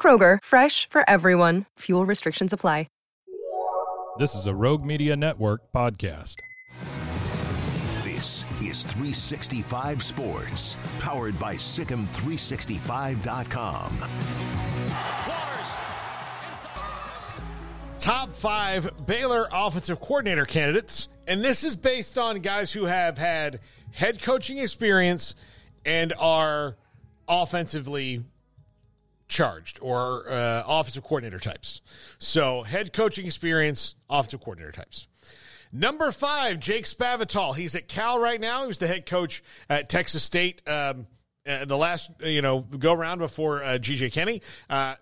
Kroger, fresh for everyone. Fuel restrictions apply. This is a Rogue Media Network podcast. This is 365 Sports, powered by Sikkim365.com. Top five Baylor offensive coordinator candidates. And this is based on guys who have had head coaching experience and are offensively charged or uh, offensive coordinator types. So, head coaching experience, offensive coordinator types. Number five, Jake Spavital. He's at Cal right now. He was the head coach at Texas State. Um, uh, the last, you know, go around before uh, GJ Kinne. Uh,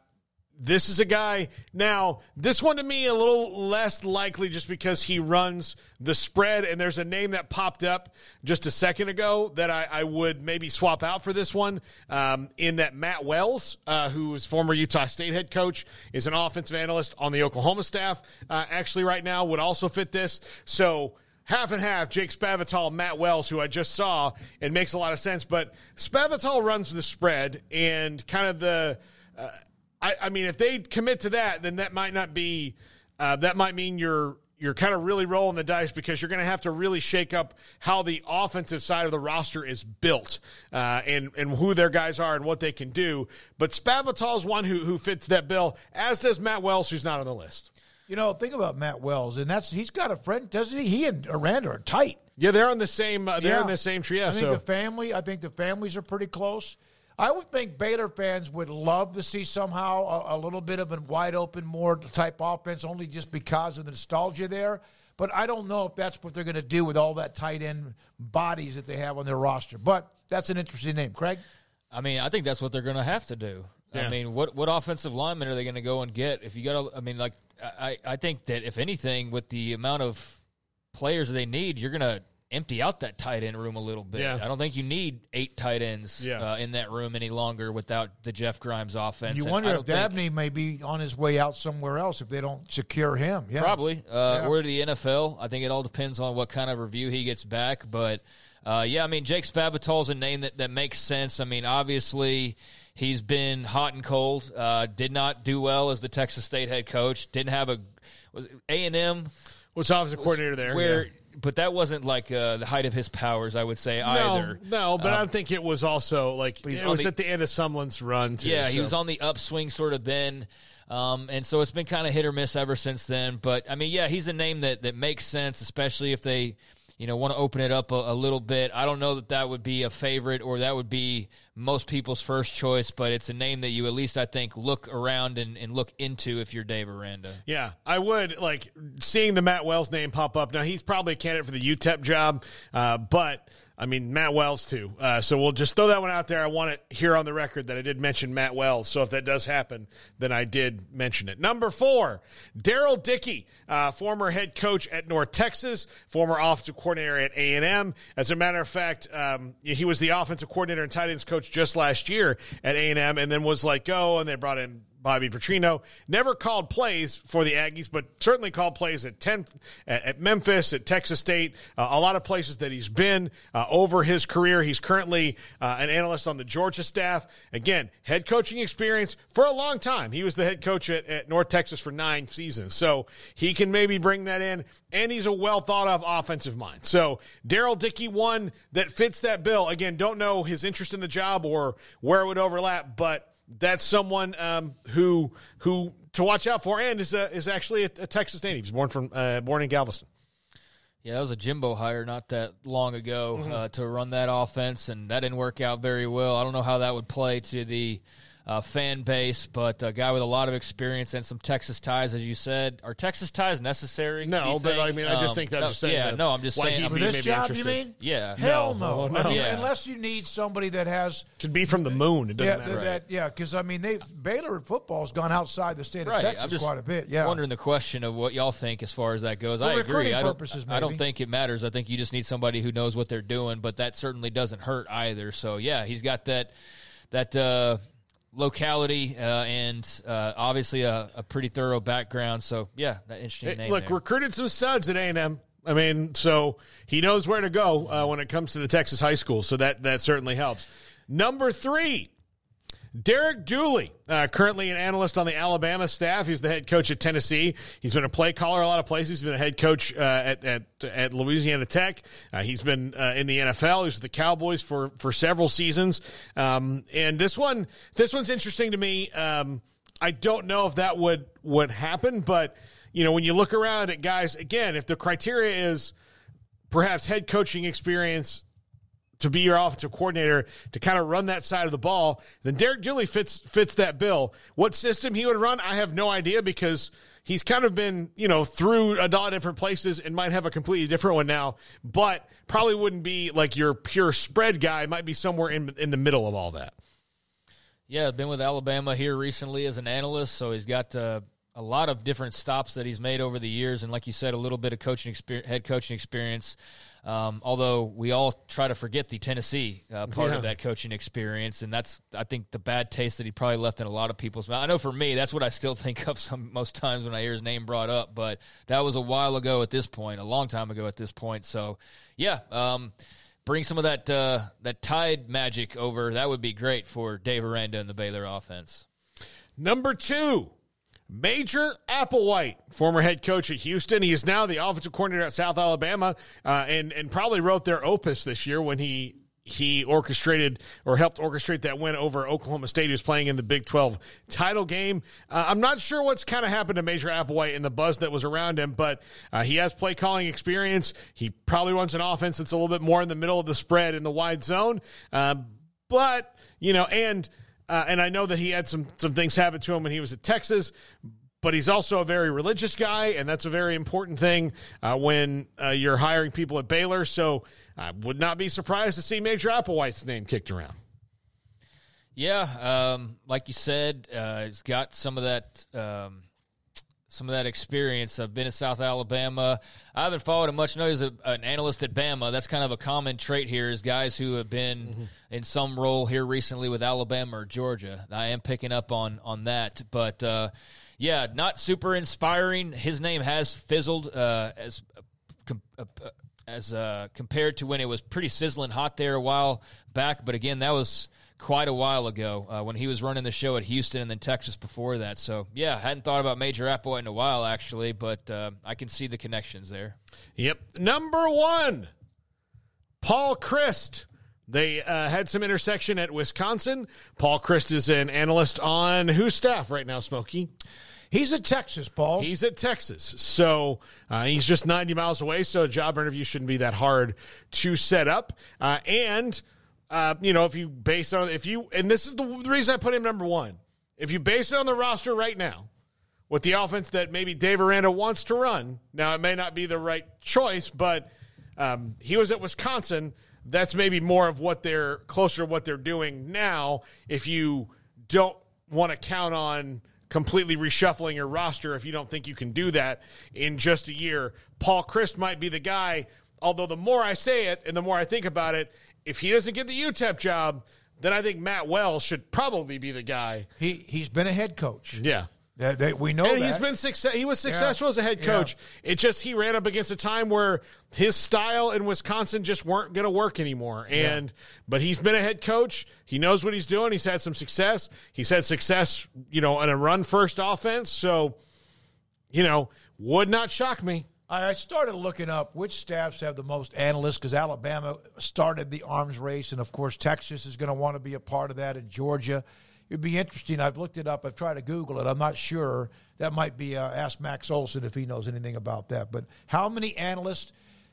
this is a guy now this one to me a little less likely just because he runs the spread and there's a name that popped up just a second ago that i, I would maybe swap out for this one um, in that matt wells uh, who is former utah state head coach is an offensive analyst on the oklahoma staff uh, actually right now would also fit this so half and half, Jake Spavital, Matt Wells, who I just saw, it makes a lot of sense. But Spavital runs the spread and kind of the. Uh, I, I, mean, if they commit to that, then that might not be. Uh, that might mean you're you're kind of really rolling the dice because you're going to have to really shake up how the offensive side of the roster is built uh, and and who their guys are and what they can do. But Spavital is one who who fits that bill, as does Matt Wells, who's not on the list. You know, think about Matt Wells, and that's he's got a friend, doesn't he? He and Aranda are tight. Yeah, they're on the same. Uh, they're yeah. in the same tree. I think so. the family. I think the families are pretty close. I would think Baylor fans would love to see somehow a, a little bit of a wide open, more type offense, only just because of the nostalgia there. But I don't know if that's what they're going to do with all that tight end bodies that they have on their roster. But that's an interesting name, Craig. I mean, I think that's what they're going to have to do. Yeah. I mean, what what offensive lineman are they going to go and get? If you got, I mean, like I I think that if anything, with the amount of players they need, you're going to empty out that tight end room a little bit. Yeah. I don't think you need eight tight ends yeah. uh, in that room any longer without the Jeff Grimes offense. And you wonder if Dabney may be on his way out somewhere else if they don't secure him. Yeah. Probably. Uh, yeah. Or the NFL. I think it all depends on what kind of review he gets back. But uh, yeah, I mean, Jake Spavital is a name that, that makes sense. I mean, obviously. He's been hot and cold. Uh, did not do well as the Texas State head coach. Didn't have a was A and M was offensive coordinator there. Where yeah but that wasn't like uh, the height of his powers, I would say no, either. No, but um, I think it was also like it was the, at the end of Sumlin's run. Too, yeah, so. he was on the upswing sort of then. Um, and so it's been kind of hit or miss ever since then. But I mean, yeah, he's a name that, that makes sense, especially if they you know, want to open it up a, a, little bit. I don't know that that would be a favorite or that would be most people's first choice, but it's a name that you at least I think look around and, and look into if you're Dave Aranda. Yeah, I would like seeing the Matt Wells name pop up. Now he's probably a candidate for the UTEP job, uh, but I mean, Matt Wells, too. Uh, so we'll just throw that one out there. I want it here on the record that I did mention Matt Wells. So if that does happen, then I did mention it. Number four, Darrell Dickey, uh, former head coach at North Texas, former offensive coordinator at A&M. As a matter of fact, um, he was the offensive coordinator and tight ends coach just last year at A&M and then was let go, and they brought in Bobby Petrino. Never called plays for the Aggies, but certainly called plays at 10 at Memphis, at Texas State, uh, a lot of places that he's been uh, over his career. He's currently uh, an analyst on the Georgia staff. Again, head coaching experience for a long time. He was the head coach at, at North Texas for nine seasons, so he can maybe bring that in. And he's a well thought of offensive mind. So Darrell Dickey, one that fits that bill. Again, don't know his interest in the job or where it would overlap, but that's someone um, who who to watch out for, and is a, is actually a, a Texas native. He's born from uh, born in Galveston. Yeah, that was a Jimbo hire not that long ago mm-hmm. uh, to run that offense, and that didn't work out very well. I don't know how that would play to the uh, fan base, but a guy with a lot of experience and some Texas ties, as you said. Are Texas ties necessary? No, but I mean, I just um, think that. No, just saying yeah, no, I'm just saying. For this job, you mean? Yeah. Hell no. no. I mean, yeah. unless you need somebody that has can be from the moon. It doesn't yeah, matter. That, that, yeah, because I mean, they Baylor football has gone outside the state of right. Texas I'm just quite a bit. Yeah, I'm wondering the question of what y'all think as far as that goes. For I agree. I don't, purposes, I don't think it matters. I think you just need somebody who knows what they're doing, but that certainly doesn't hurt either. So yeah, he's got that that uh, locality uh, and uh, obviously a, a, pretty thorough background. So yeah, that interesting hey, name. Look, there. recruited some studs at A and M. I mean, so he knows where to go uh, when it comes to the Texas high school. So that that certainly helps. Number three, Derek Dooley, uh, currently an analyst on the Alabama staff. He's the head coach at Tennessee. He's been a play caller a lot of places. He's been a head coach uh, at, at, at Louisiana Tech. Uh, he's been uh, in the NFL. He's with the Cowboys for for several seasons. Um, and this one, this one's interesting to me. Um, I don't know if that would would happen, but you know, when you look around at guys, again, if the criteria is perhaps head coaching experience to be your offensive coordinator to kind of run that side of the ball, then Derek Dooley fits fits that bill. What system he would run, I have no idea because he's kind of been, you know, through a lot of different places and might have a completely different one now, but probably wouldn't be like your pure spread guy, might be somewhere in in the middle of all that. Yeah, been with Alabama here recently as an analyst, so he's got uh, a lot of different stops that he's made over the years, and like you said, a little bit of coaching experience, head coaching experience. Um, although we all try to forget the Tennessee uh, part yeah. of that coaching experience, and that's I think the bad taste that he probably left in a lot of people's mouth. I know for me, that's what I still think of some most times when I hear his name brought up. But that was a while ago at this point, a long time ago at this point. So yeah, um, bring some of that uh, that Tide magic over. That would be great for Dave Aranda and the Baylor offense. Number two, Major Applewhite, former head coach at Houston. He is now the offensive coordinator at South Alabama, uh, and and probably wrote their opus this year when he he orchestrated or helped orchestrate that win over Oklahoma State, who's playing in the Big 12 title game. Uh, I'm not sure what's kind of happened to Major Applewhite and the buzz that was around him, but uh, he has play calling experience. He probably runs an offense that's a little bit more in the middle of the spread in the wide zone. Uh, but, you know, and – uh, and I know that he had some some things happen to him when he was at Texas, but he's also a very religious guy, and that's a very important thing uh, when uh, you're hiring people at Baylor. So I would not be surprised to see Major Applewhite's name kicked around. Yeah, um, like you said, uh, he's got some of that. Um, some of that experience. I've been in South Alabama. I haven't followed him much. I know he's a, an analyst at Bama. That's kind of a common trait here is guys who have been mm-hmm. in some role here recently with Alabama or Georgia. I am picking up on on that, but uh, yeah, not super inspiring. His name has fizzled uh, as. Uh, as uh, compared to when it was pretty sizzling hot there a while back, but again, that was quite a while ago uh, when he was running the show at Houston and then Texas before that. So, yeah, hadn't thought about Major Applewhite in a while, actually, but uh, I can see the connections there. Yep. Number one, Paul Chryst. They uh, had some intersection at Wisconsin. Paul Chryst is an analyst on whose staff right now, Smokey? He's at Texas, Paul. He's at Texas. So uh, he's just 90 miles away. So a job interview shouldn't be that hard to set up. Uh, and uh, you know, if you base on if you and this is the reason I put him number one. If you base it on the roster right now, with the offense that maybe Dave Aranda wants to run, now it may not be the right choice, but um, he was at Wisconsin. That's maybe more of what they're closer to what they're doing now. If you don't want to count on completely reshuffling your roster, if you don't think you can do that in just a year, Paul Chryst might be the guy. Although the more I say it and the more I think about it, if he doesn't get the UTEP job, then I think Matt Wells should probably be the guy. He he's been a head coach. Yeah. That- that- we know and that. he's been success. He was successful as a head Yeah. coach. It just he ran up against a time where his style in Wisconsin just weren't going to work anymore. And but he's been a head coach. He knows what he's doing. He's had some success. He's had success, you know, in a run first offense. So, you know, would not shock me. I started looking up which staffs have the most analysts because Alabama started the arms race, and of course Texas is going to want to be a part of that, and Georgia. It'd be interesting. I've looked it up. I've tried to Google it. I'm not sure. That might be uh, ask Max Olson if he knows anything about that. But how many analysts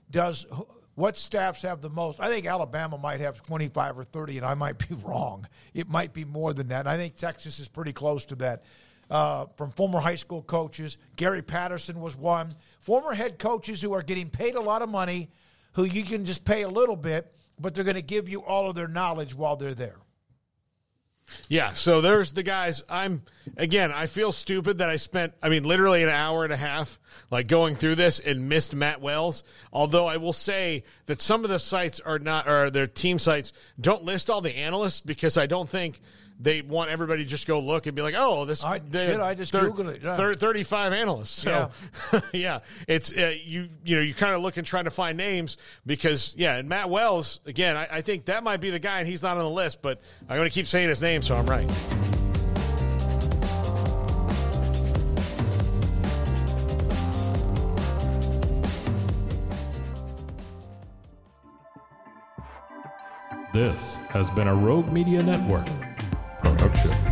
does what staffs have the most? I think Alabama might have 25 or 30, and I might be wrong. It might be more than that. I think Texas is pretty close to that. Uh, from former high school coaches, Gary Patterson was one. Former head coaches who are getting paid a lot of money, who you can just pay a little bit, but they're going to give you all of their knowledge while they're there. Yeah, so there's the guys. I'm again. I feel stupid that I spent. I mean, literally an hour and a half, like going through this and missed Matt Wells. Although I will say that some of the sites are not, or their team sites don't list all the analysts because I don't think they want everybody to just go look and be like, oh, this. I- they- shit, I just Googled it, yeah. thir- Thirty-five analysts. So yeah, it's uh, you. You know, you kind of look and trying to find names because yeah, and Matt Wells again. I, I think that might be the guy, and he's not on the list, but I'm going to keep saying his name, so I'm right. This has been a Rogue Media Network production.